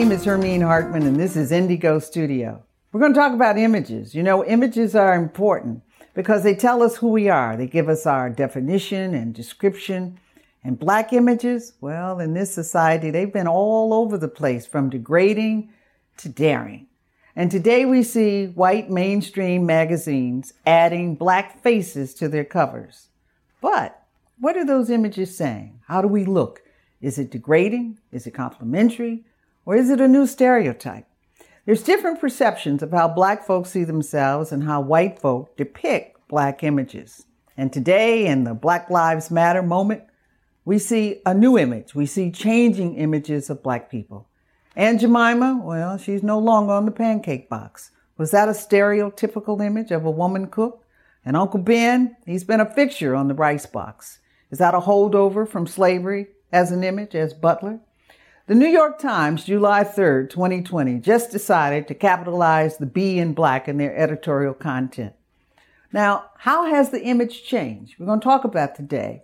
Name is Hermene Hartman, and this is N'DIGO Studio. We're going to talk about images. You know, images are important because they tell us who we are. They give us our definition and description. And black images, well, in this society, they've been all over the place from degrading to daring. And today we see white mainstream magazines adding black faces to their covers. But what are those images saying? How do we look? Is it degrading? Is it complimentary? Or is it a new stereotype? There's different perceptions of how black folks see themselves and how white folk depict black images. And today, in the Black Lives Matter moment, we see a new image. We see changing images of black people. Aunt Jemima, well, she's no longer on the pancake box. Was that a stereotypical image of a woman cook? And Uncle Ben, he's been a fixture on the rice box. Is that a holdover from slavery as an image as Butler. The New York Times, July 3rd, 2020, just decided to capitalize the B in black in their editorial content. Now, how has the image changed? We're going to talk about today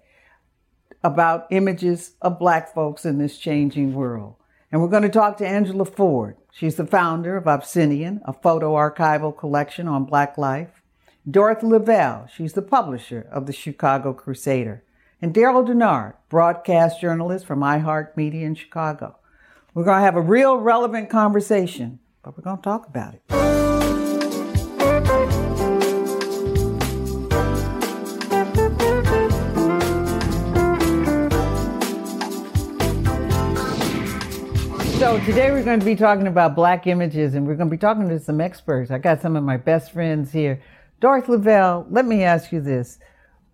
about images of black folks in this changing world. And we're going to talk to Angela Ford. She's the founder of Obsidian, a photo archival collection on black life. Dorothy Leavell, she's the publisher of the Chicago Crusader and Daryl Denard, broadcast journalist from iHeartMedia in Chicago. We're going to have a real relevant conversation, but we're going to talk about it. So today we're going to be talking about black images and we're going to be talking to some experts. I got some of my best friends here. Dorothy Leavell, let me ask you this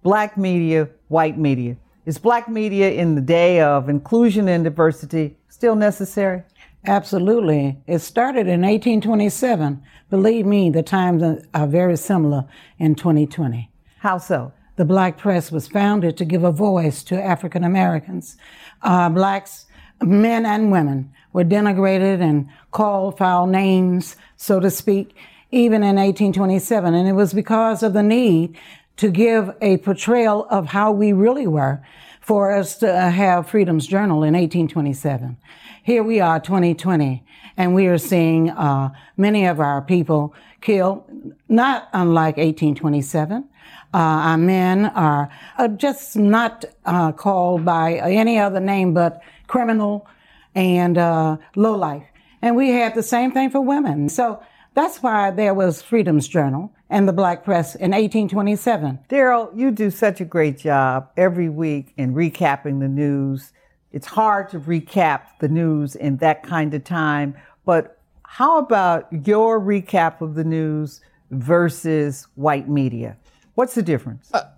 black media, white media. Is black media in the day of inclusion and diversity still necessary? Absolutely. It started in 1827. Believe me, the times are very similar in 2020. How so? The black press was founded to give a voice to African Americans. Uh, blacks, men and women, were denigrated and called foul names, so to speak, even in 1827. And it was because of the need to give a portrayal of how we really were for us to have Freedom's Journal in 1827. Here we are, 2020, and we are seeing uh, many of our people killed, not unlike 1827. Uh, our men are uh, just not uh, called by any other name but criminal and uh, low life. And we had the same thing for women. So that's why there was Freedom's Journal and the Black Press in 1827. Daryl, you do such a great job every week in recapping the news. It's hard to recap the news in that kind of time, but how about your recap of the news versus white media? What's the difference? Uh,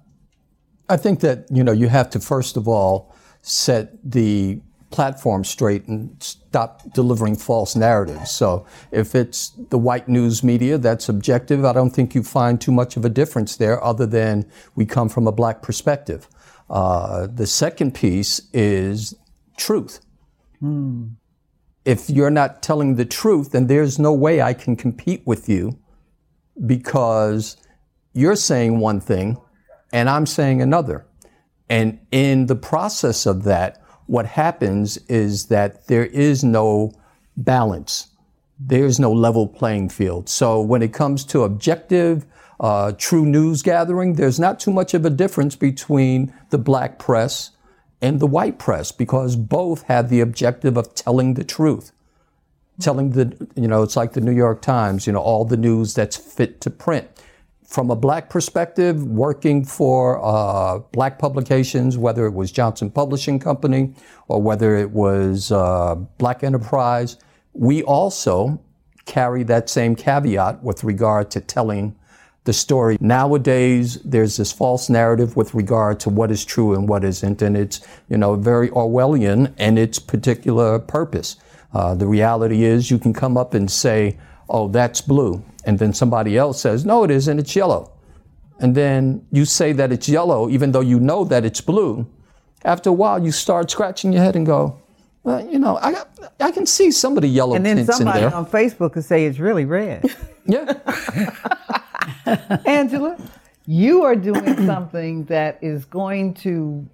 I think that, you know, you have to first of all set the platform straight and stop delivering false narratives. So if it's the white news media that's objective, I don't think you find too much of a difference there other than we come from a black perspective. Uh, the second piece is truth. Hmm. If you're not telling the truth, then there's no way I can compete with you because you're saying one thing and I'm saying another. And in the process of that, what happens is that there is no balance. There's no level playing field. So when it comes to objective, uh, true news gathering, there's not too much of a difference between the black press and the white press because both have the objective of telling the truth. Telling the, you know, it's like the New York Times, you know, all the news that's fit to print from a black perspective, working for uh, black publications, whether it was Johnson Publishing Company or whether it was uh, Black Enterprise, we also carry that same caveat with regard to telling the story. Nowadays, there's this false narrative with regard to what is true and what isn't, and it's you know very Orwellian in its particular purpose. Uh, the reality is, you can come up and say, "Oh, that's blue," and then somebody else says, no, it isn't, it's yellow. And then you say that it's yellow, even though you know that it's blue. After a while, you start scratching your head and go, well, you know, I, I can see some of the yellow and then somebody on Facebook could say it's really red. yeah. Angela, you are doing something that is going to,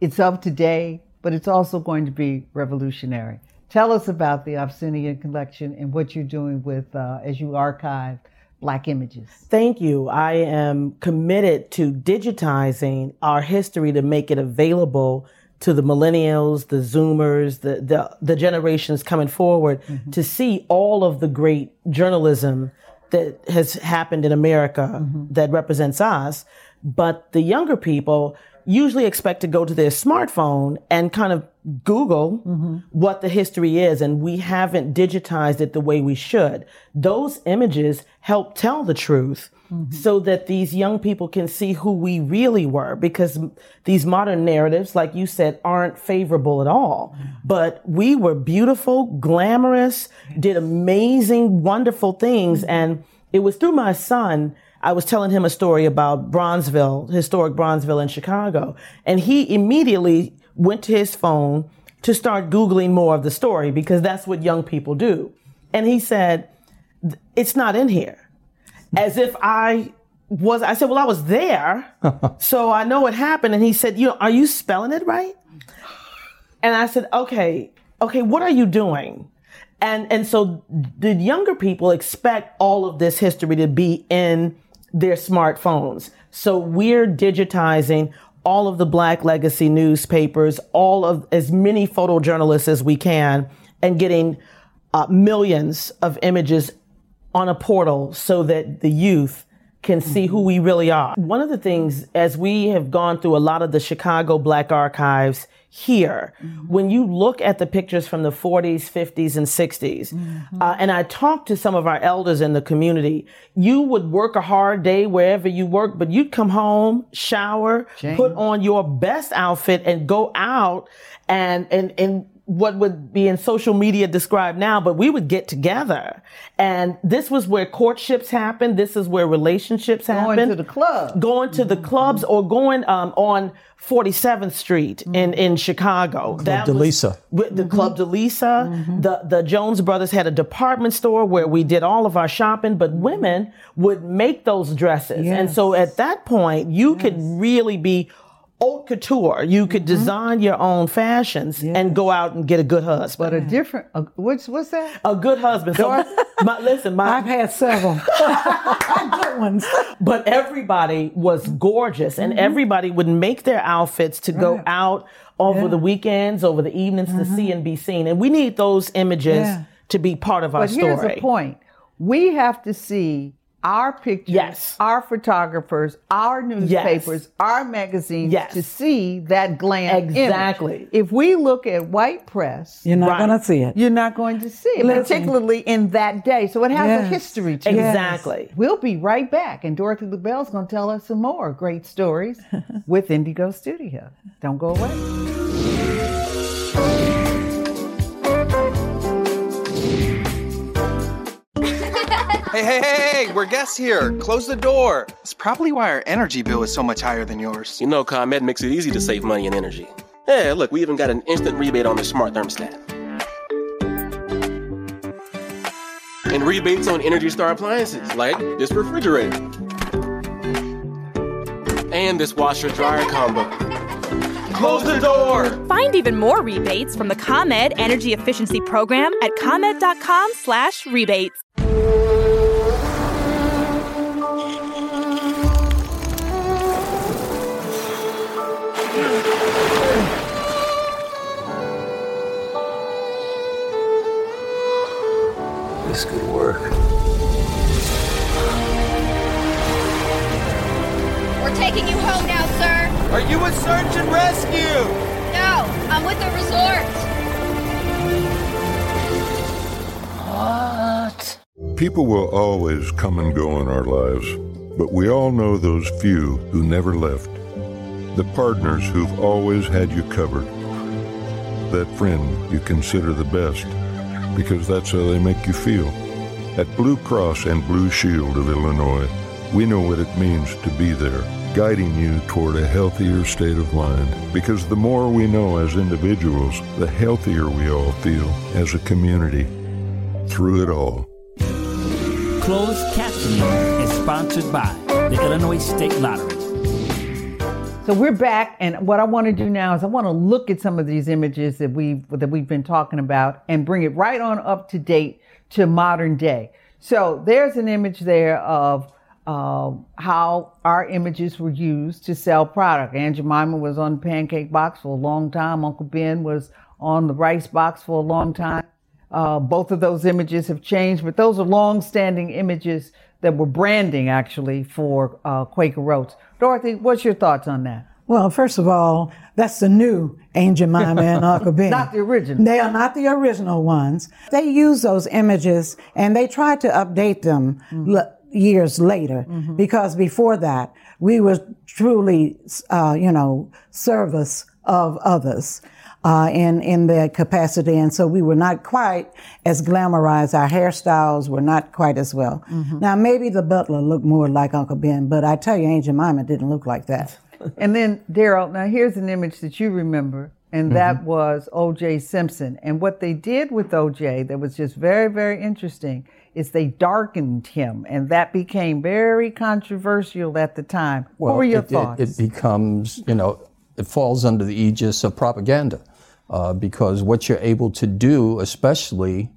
it's of today, but it's also going to be revolutionary. Tell us about the Obsidian collection and what you're doing with uh, as you archive Black images. Thank you. I am committed to digitizing our history to make it available to the millennials, the Zoomers, the the, the generations coming forward mm-hmm. to see all of the great journalism that has happened in America mm-hmm. that represents us. But the younger people usually expect to go to their smartphone and kind of Google mm-hmm. what the history is, and we haven't digitized it the way we should. Those images help tell the truth mm-hmm. so that these young people can see who we really were because these modern narratives, like you said, aren't favorable at all. But we were beautiful, glamorous, did amazing, wonderful things. And it was through my son I was telling him a story about Bronzeville, historic Bronzeville in Chicago, and he immediately went to his phone to start Googling more of the story because that's what young people do. And he said, It's not in here. As if I was, I said, Well, I was there, so I know what happened. And he said, You know, are you spelling it right? And I said, Okay, okay, what are you doing? And, and so did younger people expect all of this history to be in their smartphones. So we're digitizing all of the black legacy newspapers, all of as many photojournalists as we can, and getting uh, millions of images on a portal so that the youth can see who we really are. One of the things, as we have gone through a lot of the Chicago Black archives here, mm-hmm. when you look at the pictures from the 40s, 50s, and 60s, mm-hmm. uh, and I talked to some of our elders in the community, you would work a hard day wherever you work, but you'd come home, shower, put on your best outfit, and go out and and and what would be in social media described now, but we would get together. And this was where courtships happened. This is where relationships going happen. Going to the club. Going to the clubs or going um, on 47th Street mm-hmm. in, in Chicago. Club that DeLisa. With the mm-hmm. Club DeLisa. Mm-hmm. The, the Jones brothers had a department store where we did all of our shopping, but women would make those dresses. Yes. And so at that point, you yes. could really be haute couture. You could mm-hmm. design your own fashions yes. and go out and get a good husband. But a different, uh, what's what's that? A good husband. So, my, listen, my, I've had several good ones. But everybody was gorgeous, and mm-hmm. everybody would make their outfits to right. go out over yeah. the weekends, over the evenings mm-hmm. to see mm-hmm. and be seen. And we need those images yeah. to be part of our but story. Here's the point: we have to see our pictures, yes. our photographers, our newspapers, yes. our magazines yes. to see that glam exactly. Image. If we look at white press, you're not right. going to see it. You're not going to see it, Listen. particularly in that day. So it has yes. a history to it. Exactly. We'll be right back, and Dorothy Leavell's going to tell us some more great stories with N'DIGO Studio. Don't go away. Hey, hey, hey, we're guests here. Close the door. It's probably why our energy bill is so much higher than yours. You know, ComEd makes it easy to save money and energy. Yeah, look, we even got an instant rebate on the smart thermostat. And rebates on Energy Star appliances, like this refrigerator. And this washer dryer combo. Close the door! Find even more rebates from the ComEd Energy Efficiency Program at ComEd.com slash rebates. Taking you home now, sir. Are you a search and rescue? No, I'm with the resort. What? People will always come and go in our lives, but we all know those few who never left. The partners who've always had you covered. That friend you consider the best because that's how they make you feel. At Blue Cross and Blue Shield of Illinois, we know what it means to be there, guiding you toward a healthier state of mind. Because the more we know as individuals, the healthier we all feel as a community. Through it all. Closed captioning is sponsored by the Illinois State Lottery. So we're back, and what I want to do now is I want to look at some of these images that we that we've been talking about and bring it right on up to date to modern day. So there's an image there of uh, how our images were used to sell product. Aunt Jemima was on the pancake box for a long time. Uncle Ben was on the rice box for a long time. Uh, both of those images have changed, but those are long-standing images that were branding actually for uh, Quaker Oats. Dorothy, what's your thoughts on that? Well, first of all, that's the new Aunt Jemima and Uncle Ben. not the original. They are not the original ones. They use those images and they try to update them mm-hmm. Years later mm-hmm. because before that, we were truly, uh, you know, service of others uh, in in their capacity, and so we were not quite as glamorized. Our hairstyles were not quite as well. Mm-hmm. Now maybe the butler looked more like Uncle Ben, but I tell you, Aunt Jemima didn't look like that. and then Daryl, now here's an image that you remember, and mm-hmm. that was O.J. Simpson. And what they did with O.J. that was just very very interesting is they darkened him, and that became very controversial at the time. Well, what were your it, thoughts? It, it becomes, you know, it falls under the aegis of propaganda uh, because what you're able to do, especially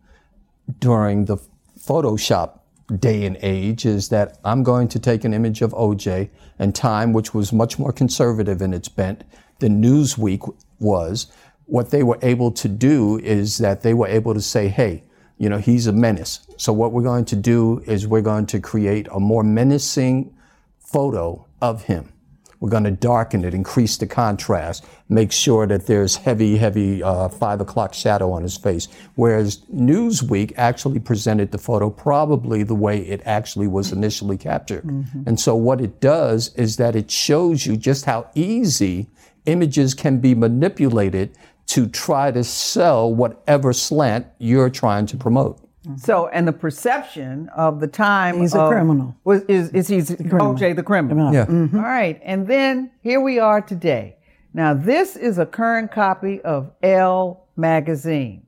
during the Photoshop day and age, is that I'm going to take an image of OJ and Time, which was much more conservative in its bent than Newsweek was. What they were able to do is that they were able to say, hey, you know, he's a menace. So what we're going to do is we're going to create a more menacing photo of him. We're going to darken it, increase the contrast, make sure that there's heavy, heavy uh, five o'clock shadow on his face. Whereas Newsweek actually presented the photo probably the way it actually was initially captured. Mm-hmm. And so what it does is that it shows you just how easy images can be manipulated to try to sell whatever slant you're trying to promote. So, and the perception of the time he's of, a criminal was is, is he's the OJ the criminal. Yeah. Mm-hmm. All right, and then here we are today. Now, this is a current copy of Elle magazine.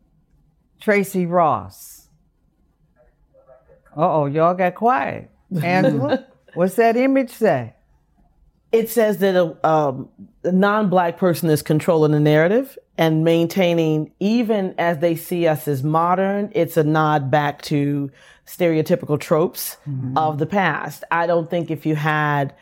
Tracee Ross. Uh oh, y'all got quiet. Angela, what's that image say? It says that a, um, a non-black person is controlling the narrative and maintaining, even as they see us as modern, it's a nod back to stereotypical tropes mm-hmm. of the past. I don't think if you had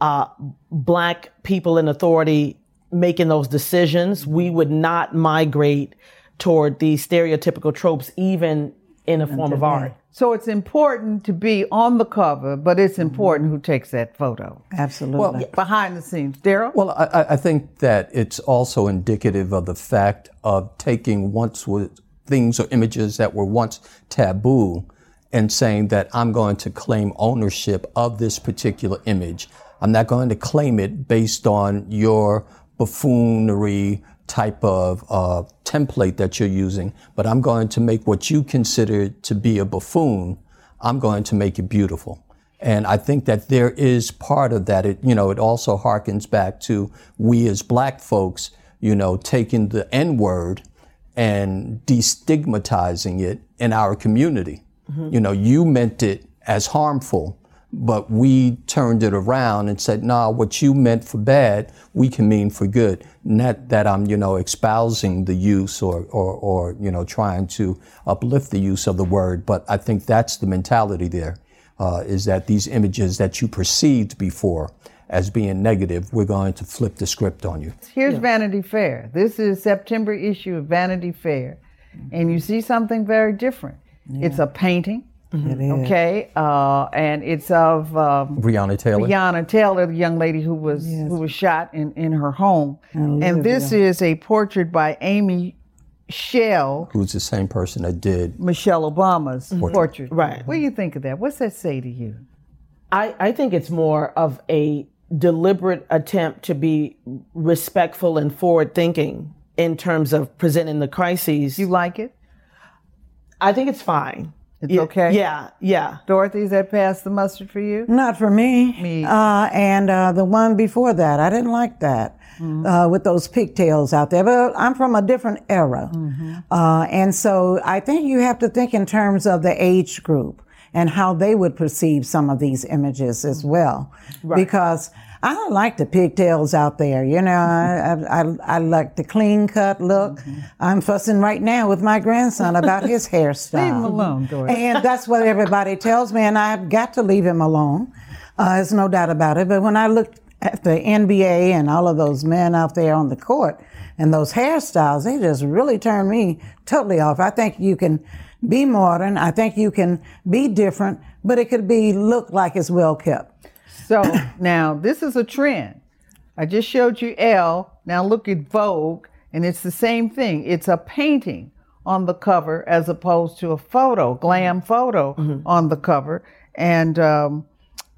uh, black people in authority making those decisions, we would not migrate toward these stereotypical tropes, even in a form of art. So it's important to be on the cover, but it's mm-hmm. important who takes that photo. Absolutely. Well, behind the scenes. Daryl? Well, I, I, think that it's also indicative of the fact of taking once with things or images that were once taboo and saying that I'm going to claim ownership of this particular image. I'm not going to claim it based on your buffoonery, type of uh, template that you're using, but I'm going to make what you consider to be a buffoon, I'm going to make it beautiful. And I think that there is part of that. It, you know, it also harkens back to we as black folks, you know, taking the N word and destigmatizing it in our community. Mm-hmm. You know, you meant it as harmful, but we turned it around and said, nah, what you meant for bad, we can mean for good. Not that I'm, you know, espousing the use or, or, or, you know, trying to uplift the use of the word, but I think that's the mentality there. Uh, is that these images that you perceived before as being negative, we're going to flip the script on you. Here's yeah. Vanity Fair. This is September issue of Vanity Fair. And you see something very different. Yeah. It's a painting Mm-hmm. Okay, uh, and it's of um, Breonna Taylor. Breonna Taylor, the young lady who was yes. who was shot in, in her home. And this is a portrait by Amy Sherald, who's the same person that did Michelle Obama's portrait. portrait. Right. What do you think of that? What's that say to you? I, I think it's more of a deliberate attempt to be respectful and forward thinking in terms of presenting the crises. You like it? I think it's fine. It's yeah, okay. Yeah, yeah. Dorothy's that passed the mustard for you? Not for me. Me. Uh, and uh, the one before that, I didn't like that mm-hmm. uh, with those pigtails out there. But I'm from a different era, mm-hmm. Uh, and so I think you have to think in terms of the age group and how they would perceive some of these images as well, right. because I don't like the pigtails out there. You know, I, I, I, I like the clean cut look. Mm-hmm. I'm fussing right now with my grandson about his hairstyle. Leave him alone, Doris. And that's what everybody tells me, and I've got to leave him alone. Uh, there's no doubt about it. But when I look at the NBA and all of those men out there on the court and those hairstyles, they just really turn me totally off. I think you can be modern. I think you can be different, but it could be look like it's well kept. So now this is a trend. I just showed you Elle. Now look at Vogue, and it's the same thing. It's a painting on the cover as opposed to a photo, glam photo on the cover. And um,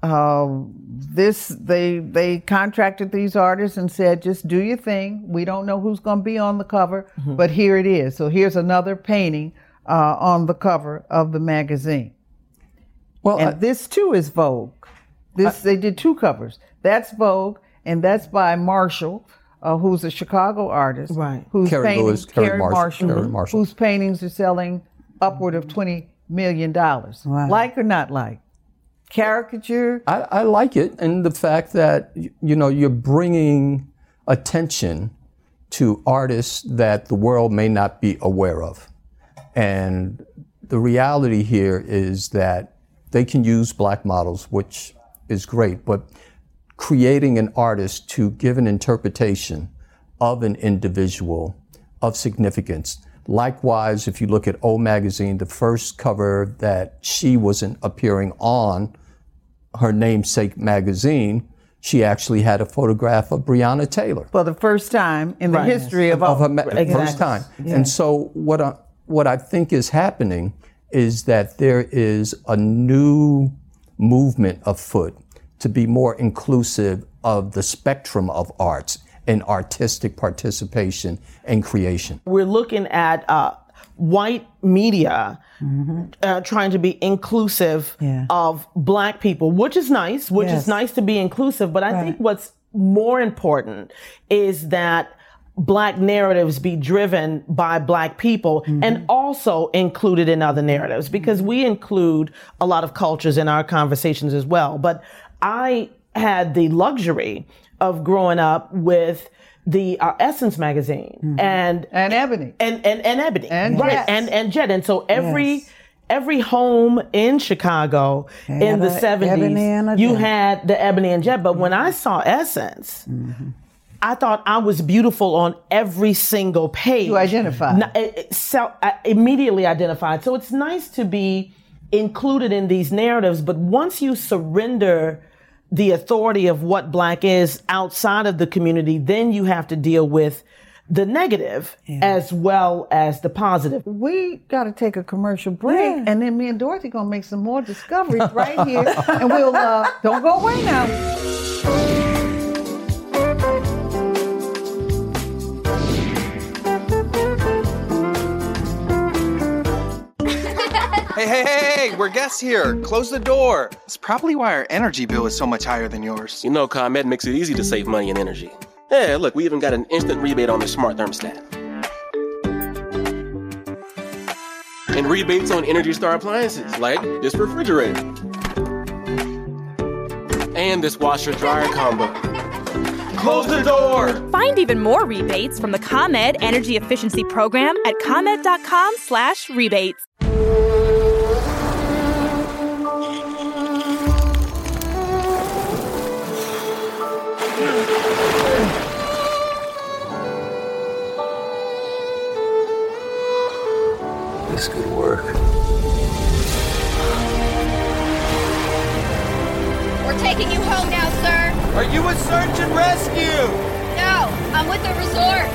uh, this, they they contracted these artists and said, just do your thing. We don't know who's going to be on the cover, but here it is. So here's another painting uh, on the cover of the magazine. Well, And I- this too is Vogue. This they did two covers. That's Vogue, and that's by Marshall, uh, who's a Chicago artist. Right. Whose Kerry paintings, Lewis, Kerry Kerry Marshall, Kerry mhm, Marshall. whose paintings are selling upward of twenty million dollars. Wow. Like or not like, caricature. I, I like it, and the fact that you know you're bringing attention to artists that the world may not be aware of, and the reality here is that they can use black models, which is great, but creating an artist to give an interpretation of an individual of significance. Likewise, if you look at O Magazine, the first cover that she wasn't appearing on her namesake magazine, she actually had a photograph of Breonna Taylor For the first time in the Right. history of, of her ma- Exactly. first time. And so what I, what I think is happening is that there is a new movement afoot to be more inclusive of the spectrum of arts and artistic participation and creation. we're looking at uh, white media uh, trying to be inclusive Yeah. of black people, which is nice, which Yes. is nice to be inclusive. But I Right. think what's more important is that black narratives be driven by black people and also included in other narratives because we include a lot of cultures in our conversations as well. But I had the luxury of growing up with the uh, Essence magazine mm-hmm. and and Ebony. and and, and ebony. And right. Jet. and and jet and so every Yes. every home in chicago in the a ebony and a 70s you had the ebony and jet. But when mm-hmm. i saw essence mm-hmm. i thought i was beautiful on every single page. You identified. N- it- it- so I immediately identified. So it's nice to be included in these narratives. But once you surrender the authority of what black is outside of the community then you have to deal with the negative as well as the positive. we got to take a commercial break, and then me and Dorothy gonna make some more discoveries right here, and we'll uh, don't go away now. Hey, hey, hey, hey, we're guests here. Close the door. That's probably why our energy bill is so much higher than yours. You know, ComEd makes it easy to save money and energy. Yeah, look, we even got an instant rebate on this smart thermostat. And rebates on Energy Star appliances, like this refrigerator. And this washer dryer combo. Close the door! Find even more rebates from the ComEd Energy Efficiency Program at ComEd.com slash rebates. This could work. We're taking you home now, sir. Are you a search and rescue? No, I'm with the resort.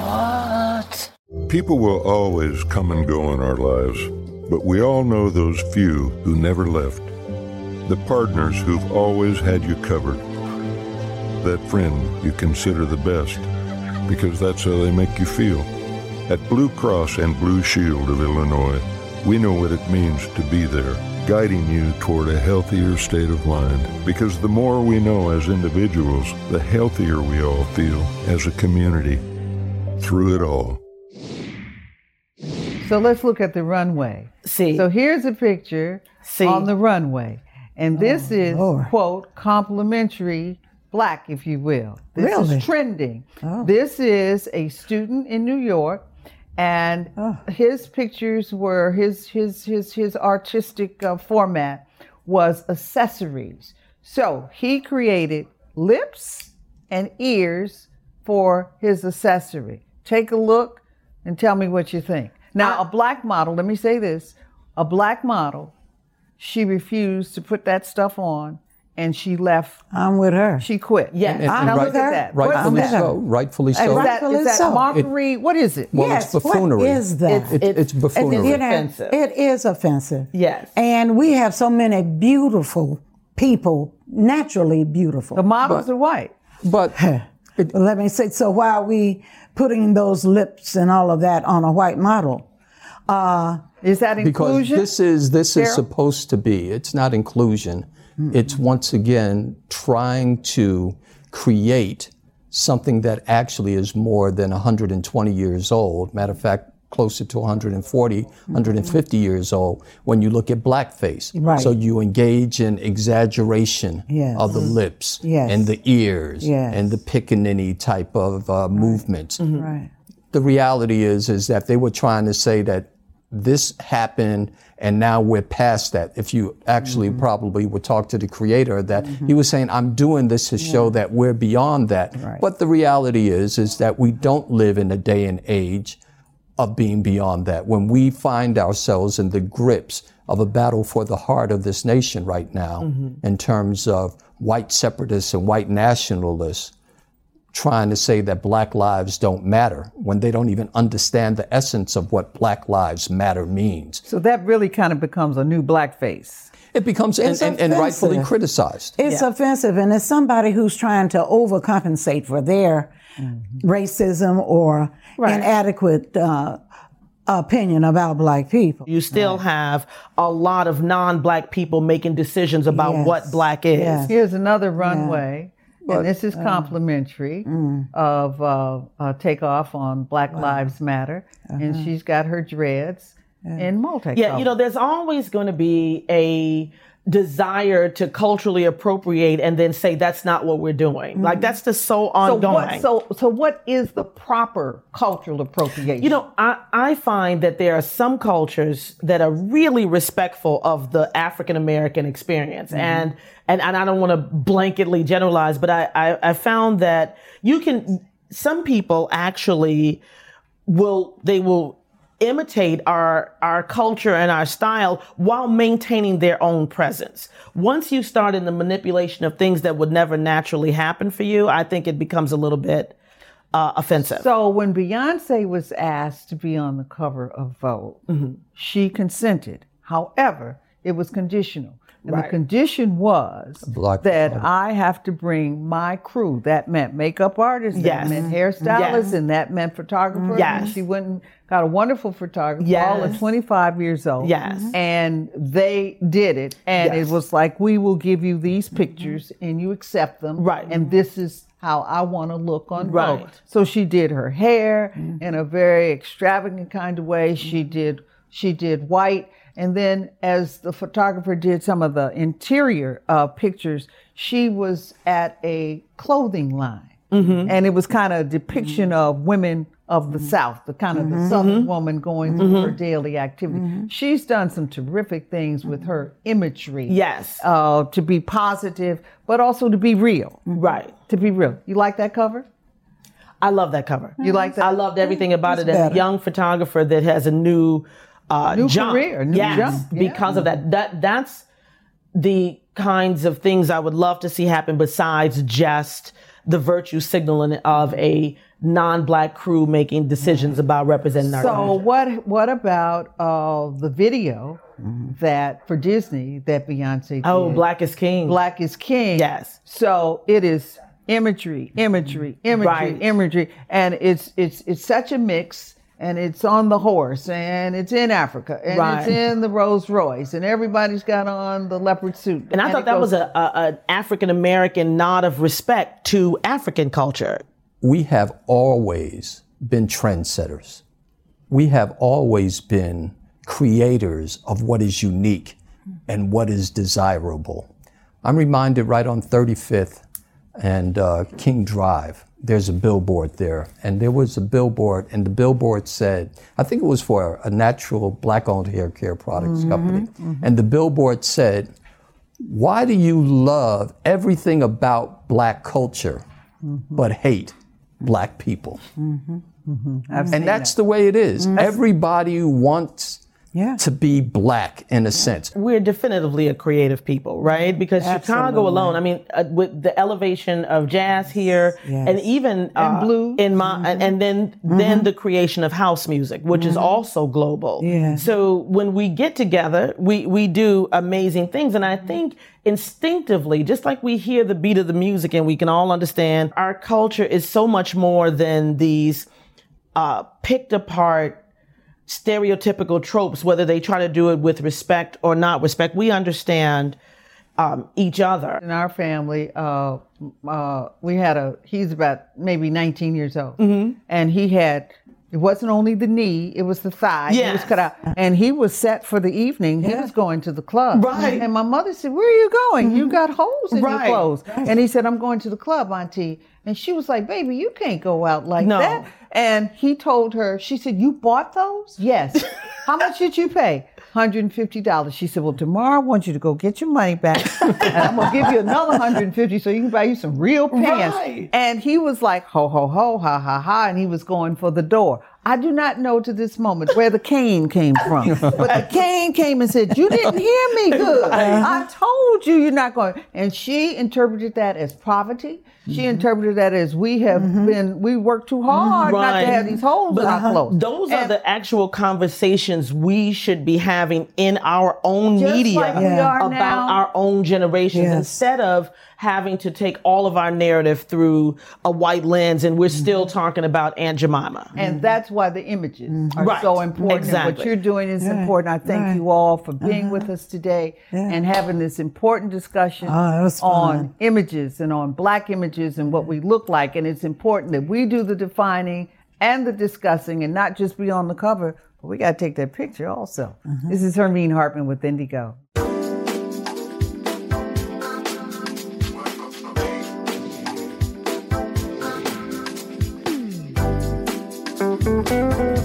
What? People will always come and go in our lives, but we all know those few who never left. The partners who've always had you covered. That friend you consider the best, because that's how they make you feel. At Blue Cross and Blue Shield of Illinois, we know what it means to be there, guiding you toward a healthier state of mind. Because the more we know as individuals, the healthier we all feel as a community. Through it all. So let's look at the runway. See. So here's a picture See. on the runway. And this Oh, is, Lord. quote, complimentary black, if you will. This Really? is trending. Oh. This is a student in New York, and Oh. his pictures were his his his his artistic uh, format was accessories. So he created lips and ears for his accessory. Take a look and tell me what you think. Now, a black model. Let me say this: a black model. She refused to put that stuff on, and she left. I'm with her. She quit. Yes. And- and now right- look at that. What is Rightfully that? so. Rightfully so. Is that, Rightfully that so. mockery? what is it? Well, yes, it's buffoonery. what is that? It's- It- it's buffoonery. you know, offensive. it is offensive. Yes. And we have so many beautiful people, naturally beautiful. the models are white. But Let me say, so why are we putting those lips and all of that on a white model? Uh, Is that inclusion? because this is this is supposed to be it's not inclusion Hmm. it's once again trying to create something that actually is more than 120 years old matter of fact closer to 140 150 mm-hmm. years old when you look at blackface Right. so you engage in exaggeration Yes. of the lips Yes. and the ears Yes. and the pickaninny type of uh, movements mm-hmm. right. the reality is is that they were trying to say that this happened and now we're past that if you actually Mm-hmm. probably would talk to the creator that he was saying i'm doing this to show that we're beyond that Right. but the reality is is that we don't live in a day and age of being beyond that when we find ourselves in the grips of a battle for the heart of this nation right now Mm-hmm. in terms of white separatists and white nationalists trying to say that black lives don't matter when they don't even understand the essence of what black lives matter means. so that really kind of becomes a new blackface. It becomes and, and, and rightfully criticized. It's offensive, and it's somebody who's trying to overcompensate for their racism or inadequate uh, opinion about black people. You still have a lot of non-black people making decisions about Yes. what black is. Yes. Here's another runway, and this uh, is complimentary mm. of uh, uh, takeoff on Black Lives Matter, Uh-huh. and she's got her dreads in multicolor. Yeah, you know, there's always going to be a desire to culturally appropriate and then say that's not what we're doing. Mm-hmm. Like that's just so so ongoing. what? So so what is the proper cultural appropriation? You know, I, I find that there are some cultures that are really respectful of the African American experience. Mm-hmm. And, and and I don't want to blanketly generalize, but I, I, I found that you can some people actually will they will imitate our our culture and our style while maintaining their own presence. Once you start in the manipulation of things that would never naturally happen for you, I think it becomes a little bit uh, offensive. So when Beyonce was asked to be on the cover of Vogue, Mm-hmm. she consented. However, it was conditional. And the condition was Black- that I have to bring my crew. That meant makeup artists, Yes. that meant hairstylists, Yes. and that meant photographers. Yes. And she went and got a wonderful photographer, Yes. all at 25 years old. Yes. Mm-hmm. And they did it. And Yes. it was like, we will give you these mm-hmm. pictures and you accept them. Right. And this is how I want to look on Vogue. Right. So she did her hair mm-hmm. in a very extravagant kind of way. She did she did white, and then as the photographer did some of the interior uh, pictures, she was at a clothing line, and it was kind of a depiction of women of the mm-hmm. South, the kind of the mm-hmm. Southern mm-hmm. woman going through her daily activity. She's done some terrific things with her imagery. Yes. uh, to be positive, but also to be real. right. To be real, you like that cover? I love that cover. You like that? I loved everything about it as a young photographer that has a new uh, New jump. career, new yes, jump, yeah. because of that. That that's the kinds of things I would love to see happen. Besides just the virtue signaling of a non-black crew making decisions mm-hmm. about representing our So culture. what what about uh, the video mm-hmm. that for Disney that Beyonce oh, did? Oh, Black is King. Black is King. Yes. So it is imagery, imagery, mm-hmm. imagery, Right. imagery, and it's it's it's such a mix. And it's on the horse, and it's in Africa, and Right. it's in the Rolls Royce, and everybody's got on the leopard suit. And I thought that goes- was a, a an African American nod of respect to African culture. we have always been trendsetters. We have always been creators of what is unique and what is desirable. I'm reminded right on 35th and uh, King Drive, there's a billboard there. And there was a billboard, and the billboard said, I think it was for a natural black owned hair care products mm-hmm, company. Mm-hmm. And the billboard said, Why do you love everything about black culture mm-hmm. but hate black people? I've seen And that's that. the way it is. Everybody wants Yeah. to be black in a sense. we're definitively a creative people, right? Because Chicago alone, I mean, uh, with the elevation of jazz here, Yes. and even uh, blues. in my, and, and then then the creation of house music, which is also global. Yeah. So when we get together, we we do amazing things, and I think instinctively, just like we hear the beat of the music, and we can all understand, our culture is so much more than these uh, picked apart stereotypical tropes, whether they try to do it with respect or not respect. We understand um, each other. in our family, uh, uh, we had a, he's about maybe 19 years old. Mm-hmm. And he had, it wasn't only the knee, it was the thigh. It was cut out. And he was set for the evening. He was going to the club. Right. Mm-hmm. And my mother said, Where are you going? You got holes in Right. your clothes. And he said, I'm going to the club, Auntie. And she was like, Baby, you can't go out like No. that. And he told her, She said, You bought those? Yes. How much did you pay? $150. She said, Well, tomorrow I want you to go get your money back. and I'm going to give you another 150 so you can buy you some real pants. Right. And he was like, Ho, ho, ho, ha, ha, ha. And he was going for the door. I do not know to this moment where the cane came from. but the cane came and said, You didn't hear me good. Uh-huh. I told you you're not going. And she interpreted that as poverty. She mm-hmm. interpreted that as we have mm-hmm. been, we work too hard not to have these holes in our clothes. Those are the actual conversations we should be having in our own media like are about now. our own generations Yes. instead of having to take all of our narrative through a white lens and we're still mm-hmm. talking about Aunt Jemima. And that's why the images are Right. so important. Exactly. what you're doing is important. I thank right. you all for being with us today Yeah. and having this important discussion Oh, on images and on black images and what we look like. And it's important that we do the defining and the discussing and not just be on the cover, but we got to take that picture also. This is Hermene Hartman with N'DIGO. Thank